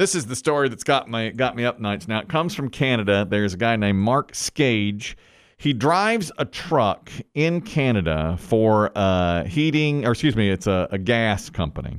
This is the story that's got me got me up nights. Now it comes from Canada. There's a guy named Mark Skage. He drives a truck in Canada for uh, heating, or excuse me, it's a, a gas company,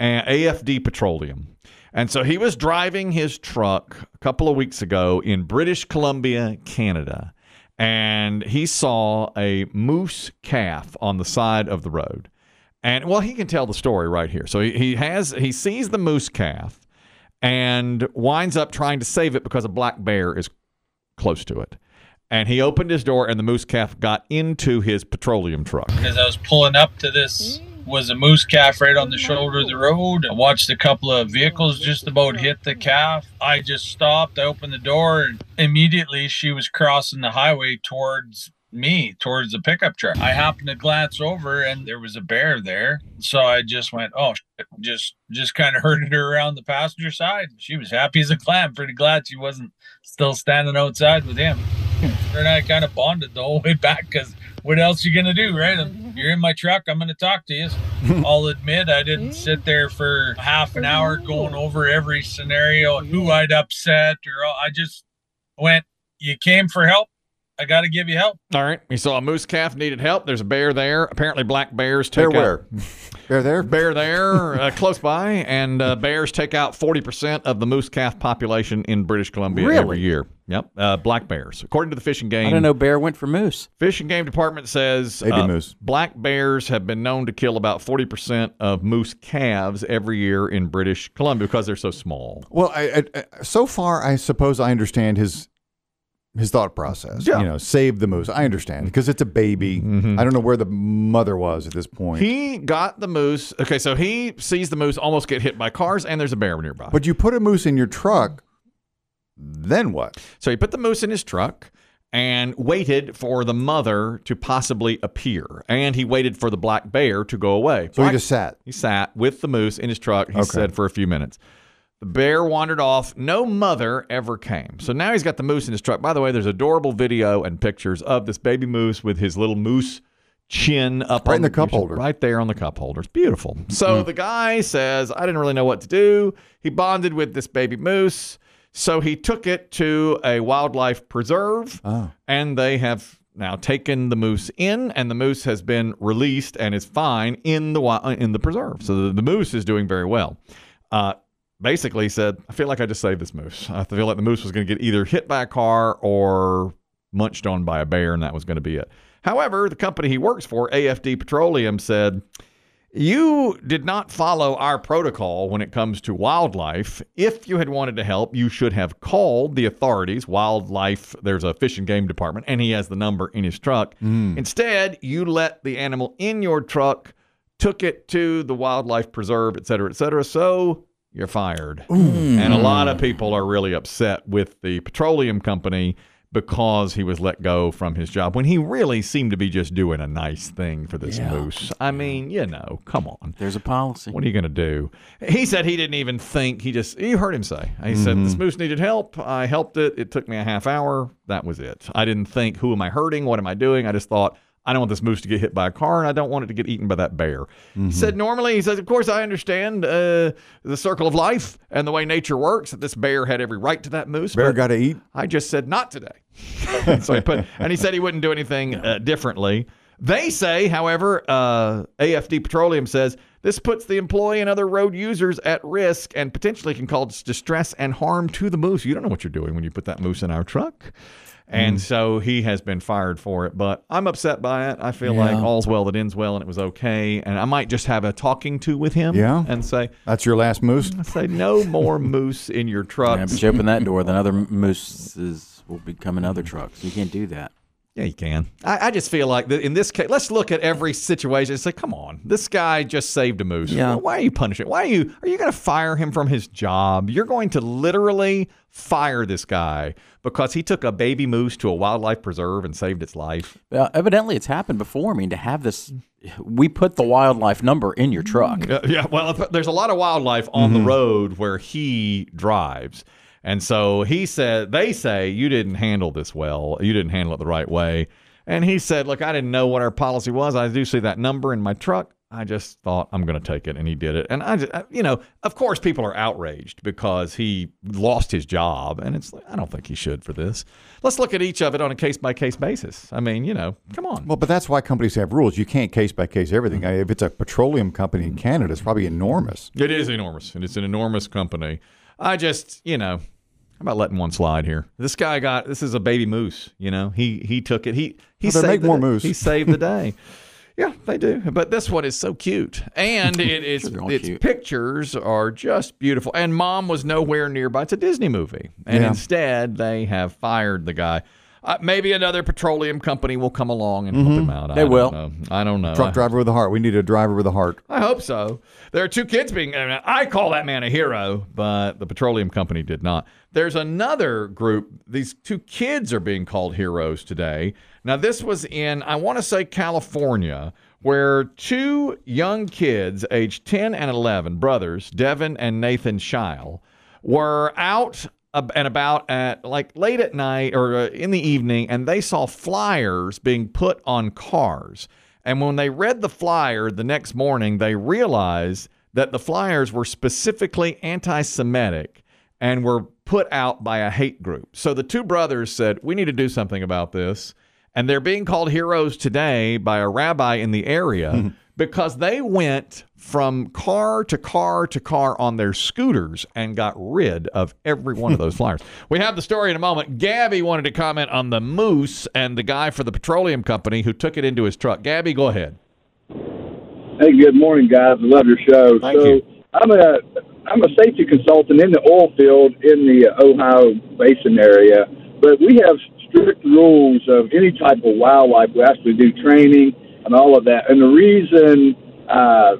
AFD Petroleum. And so he was driving his truck a couple of weeks ago in British Columbia, Canada, and he saw a moose calf on the side of the road. And well, he can tell the story right here. So he, he has he sees the moose calf and winds up trying to save it because a black bear is close to it. And he opened his door and the moose calf got into his petroleum truck. As I was pulling up to this was a moose calf right on the shoulder of the road. I watched a couple of vehicles just about hit the calf. I just stopped, I opened the door, and immediately she was crossing the highway towards me towards the pickup truck. I happened to glance over and there was a bear there. So I just went, oh, shit. just just kind of herded her around the passenger side. She was happy as a clam. Pretty glad she wasn't still standing outside with him. Her and I kind of bonded the whole way back because what else you gonna do, right? Mm-hmm. You're in my truck. I'm gonna talk to you. I'll admit I didn't mm-hmm. sit there for half an hour going over every scenario, who I'd upset, or I just went. You came for help. I got to give you help. All right. He saw a moose calf needed help. There's a bear there. Apparently, black bears take Bear out where? Bear there? bear there uh, close by, and uh, bears take out 40% of the moose calf population in British Columbia every year. Yep. Uh, black bears. According to the fishing and I Game, don't know. Bear went for moose. Fish and Game Department says Baby uh, moose. black bears have been known to kill about 40% of moose calves every year in British Columbia because they're so small. Well, I, I, I- so far, I suppose I understand his his thought process. Yeah. You know, save the moose. I understand because it's a baby. Mm-hmm. I don't know where the mother was at this point. He got the moose. Okay, so he sees the moose almost get hit by cars, and there's a bear nearby. but you put a moose in your truck, then what? So he put the moose in his truck and waited for the mother to possibly appear. And he waited for the black bear to go away. So he just sat. he sat with the moose in his truck, he Okay. said, for a few minutes. The bear wandered off. No mother ever came. So now he's got the moose in his truck. By the way, there's adorable video and pictures of this baby moose with his little moose chin up Right on in the cup holder. Right there on the cup holder. It's beautiful. So the guy says, I didn't really know what to do. He bonded with this baby moose. So he took it to a wildlife preserve Oh. and they have now taken the moose in, and the moose has been released and is fine in the in the preserve. So the, the moose is doing very well. Uh, basically, he said, "I feel like I just saved this moose. I feel like the moose was going to get either hit by a car or munched on by a bear, and that was going to be it." However, the company he works for, AFD Petroleum, said. You did not follow our protocol when it comes to wildlife. If you had wanted to help, you should have called the authorities. Wildlife, there's a fish and game department, and he has the number in his truck. Hmm. Instead, you let the animal in your truck, took it to the wildlife preserve, et cetera, et cetera. So you're fired. Hmm. And a lot of people are really upset with the petroleum company because he was let go from his job when he really seemed to be just doing a nice thing for this moose. I mean, you know, come on. There's a policy. What are you going to do? He said he didn't even think. He just, you heard him say. He said, This mm-hmm. moose needed help. I helped it. It took me a half hour. That was it. I didn't think, Who am I hurting? What am I doing? I just thought, I don't want this moose to get hit by a car and I don't want it to get eaten by that bear. He said, Normally, he says, Of course, I understand uh, the circle of life and the way nature works, that this bear had every right to that moose. Bear got to eat. I just said not today. so he put, and he said he wouldn't do anything uh, differently. They say, however, uh, AFD Petroleum says this puts the employee and other road users at risk and potentially can cause distress and harm to the moose. You don't know what you're doing when you put that moose in our truck. And mm. so he has been fired for it, but I'm upset by it. I feel like all's well that ends well, and it was okay. And I might just have a talking to with him, Yeah. and say, That's your last moose. say no more moose in your truck. Yeah, but you open that door, then other mooses will become in other trucks. You can't do that. Yeah, you can. I, I just feel like in this case, let's look at every situation and say, come on, this guy just saved a moose. Yeah. Why are you punishing? Why are you? Are you going to fire him from his job? You're going to literally fire this guy because he took a baby moose to a wildlife preserve and saved its life. Uh, evidently, it's happened before. I mean, to have this, we put the wildlife number in your truck. Yeah, yeah, well, there's a lot of wildlife on the road where he drives. And so he said, they say, you didn't handle this well. You didn't handle it the right way. And he said, look, I didn't know what our policy was. I do see that number in my truck. I just thought I'm going to take it, and he did it. And I, just, you know, of course, people are outraged because he lost his job, and it's like I don't think he should for this. Let's look at each of it on a case by case basis. I mean, you know, come on. Well, but that's why companies have rules. You can't case by case everything. Mm-hmm. If it's a petroleum company in Canada, it's probably enormous. It is enormous, and it's an enormous company. I just, you know, how about letting one slide here? This guy got this is a baby moose. You know, he he took it. He he Well, saved the more day. moose. He saved the day. Yeah, they do. But this one is so cute, and it is they're its cute. pictures are just beautiful. And mom was nowhere nearby. It's a Disney movie, and Yeah. instead they have fired the guy. Uh, maybe another petroleum company will come along and help him out. I They don't will. know. I don't know. Truck driver with a heart. We need a driver with a heart. I hope so. There are two kids being. I call that man a hero, but the petroleum company did not. There's another group. These two kids are being called heroes today. Now, this was in, I want to say, California, where two young kids, aged 10 and 11, brothers, Devin and Nathan Shile, were out and about at like late at night or uh, in the evening, and they saw flyers being put on cars. And when they read the flyer the next morning, they realized that the flyers were specifically anti Semitic and were put out by a hate group. So the two brothers said, We need to do something about this. And they're being called heroes today by a rabbi in the area because they went from car to car to car on their scooters and got rid of every one of those flyers. We have the story in a moment. Gabby wanted to comment on the moose and the guy for the petroleum company who took it into his truck. Gabby, go ahead. Hey, good morning, guys. I love your show. Thank so you. I'm a I'm a safety consultant in the oil field in the Ohio Basin area, but we have strict rules of any type of wildlife. We actually do training and all of that. And the reason uh,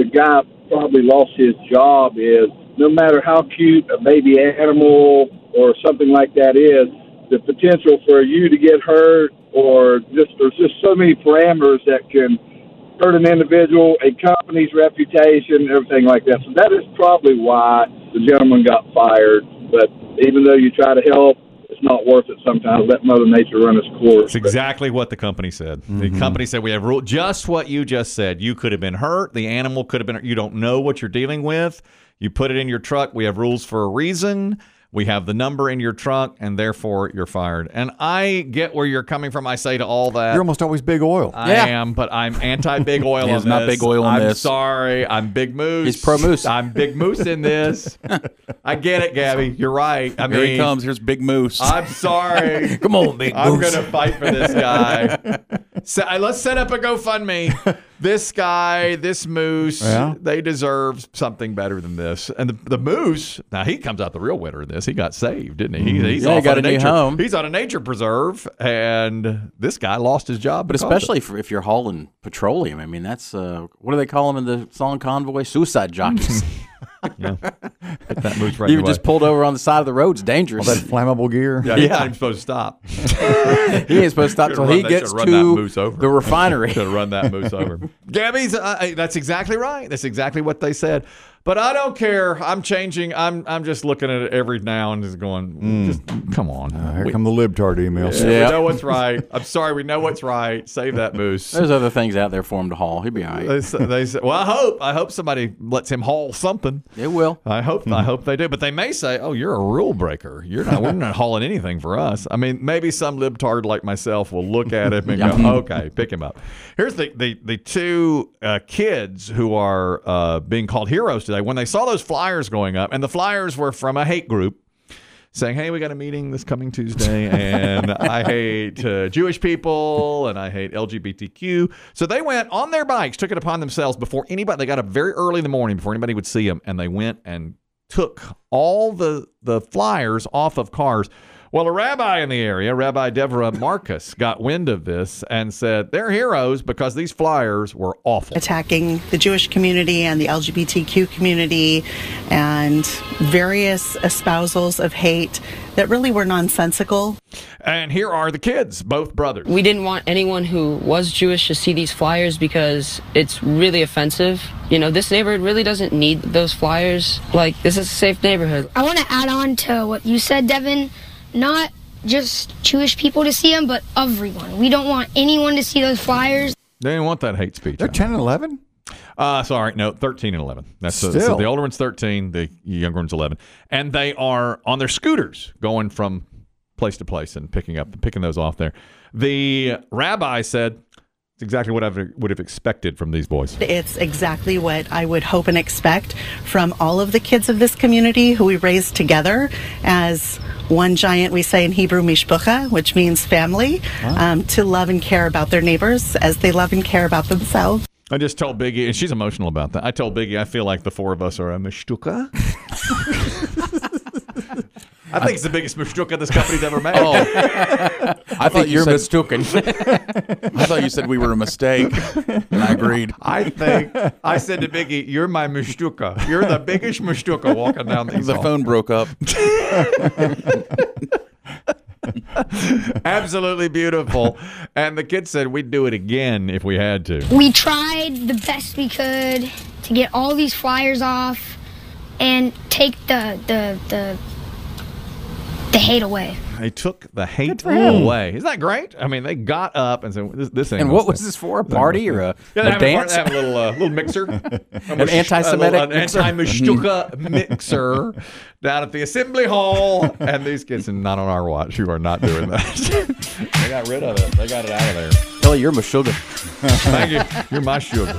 the guy probably lost his job is no matter how cute a baby animal or something like that is, the potential for you to get hurt or just there's just so many parameters that can hurt an individual, a company's reputation, everything like that. So that is probably why the gentleman got fired. But even though you try to help, it's not worth it sometimes. Let Mother Nature run its course. It's exactly what the company said. The mm-hmm. company said we have rule just what you just said. You could have been hurt. The animal could have been. You don't know what you're dealing with. You put it in your truck. We have rules for a reason. We have the number in your trunk, and therefore you're fired. And I get where you're coming from. I say to all that. You're almost always big oil. I Yeah. am, but I'm anti big oil He's on not big oil on I'm this. sorry. I'm big moose. He's pro moose. I'm big moose in this. I get it, Gabby. You're right. I Here mean, he comes. Here's Big Moose. I'm sorry. Come on, big moose. I'm gonna fight for this guy. So, let's set up a GoFundMe. This guy, this moose, Yeah. they deserve something better than this. And the, the moose, now he comes out the real winner in this. He got saved, didn't he? He- He's Yeah, he got on a new nature, home. He's on a nature preserve, and this guy lost his job. But because of it. especially if you're hauling petroleum, I mean, that's uh, what do they call them in the song Convoy? Suicide jockeys. yeah, Hit that moose right you away. just pulled over on the side of the road. It's dangerous. That flammable gear. yeah, he's Yeah. not even supposed to stop. he ain't supposed to stop Should've till he that- gets should've run that to moose over. the refinery. Should run that moose over. Gabby's. Uh, uh, that's exactly right. That's exactly what they said. But I don't care. I'm changing. I'm. I'm just looking at it every now and just going. Just come on. Uh, here come the libtard emails. Yeah, Yeah. We know what's right. I'm sorry. We know what's right. Save that moose. There's other things out there for him to haul. He'll be all right. They, they say, well, I hope. I hope somebody lets him haul something. It will. I hope. I hope they do. But they may say, "Oh, you're a rule breaker. You're not. We're not hauling anything for us." I mean, maybe some libtard like myself will look at him and go, "Okay, pick him up." Here's the the the two uh, kids who are uh, being called heroes today. When they saw those flyers going up, and the flyers were from a hate group saying, "Hey, we got a meeting this coming Tuesday, and I hate uh, Jewish people and I hate LGBTQ." So they went on their bikes, took it upon themselves before anybody. They got up very early in the morning before anybody would see them, and they went and took all the the flyers off of cars. Well, a rabbi in the area, Rabbi Deborah Marcus, got wind of this and said they're heroes because these flyers were awful. attacking the Jewish community and the LGBTQ community and various espousals of hate that really were nonsensical. And here are the kids, both brothers. We didn't want anyone who was Jewish to see these flyers because it's really offensive. You know, this neighborhood really doesn't need those flyers. Like, this is a safe neighborhood. I want to add on to what you said, Devin. Not just Jewish people to see them, but everyone. We don't want anyone to see those flyers. They didn't want that hate speech. They're 10 and 11? Uh, sorry, no, 13 and 11. That's so, so the older one's 13, the younger one's 11, and they are on their scooters going from place to place and picking up picking those off there. The rabbi said it's exactly what I would have expected from these boys. It's exactly what I would hope and expect from all of the kids of this community who we raised together as one giant, we say in Hebrew, mishpucha, which means family, um, to love and care about their neighbors as they love and care about themselves. I just told Biggie, and she's emotional about that. I told Biggie, I feel like the four of us are a mishtuka. I think it's the biggest mishtuka this company's ever made. Oh, I thought you You're said, mistaken. I thought you said we were a mistake, and I agreed. I think I said to Biggie, "You're my mishtuka. You're the biggest mishtuka walking down these The halls." phone broke up. Absolutely beautiful. And the kid said we'd do it again if we had to. We tried the best we could to get all these flyers off and take the the the the hate away. They took the hate away. Isn't that great? I mean, they got up and said, "This, this ain't." And what was stay." this for? A party or a, Yeah, a they a, part- dance? they have a little uh, little mixer, an anti-Semitic an mixer? anti-mishtuka mixer down at the assembly hall. And these kids, and not on our watch, who are not doing that. they got rid of it. They got it out of there. Kelly, you're Meshuggah. Thank you. You're my sugar.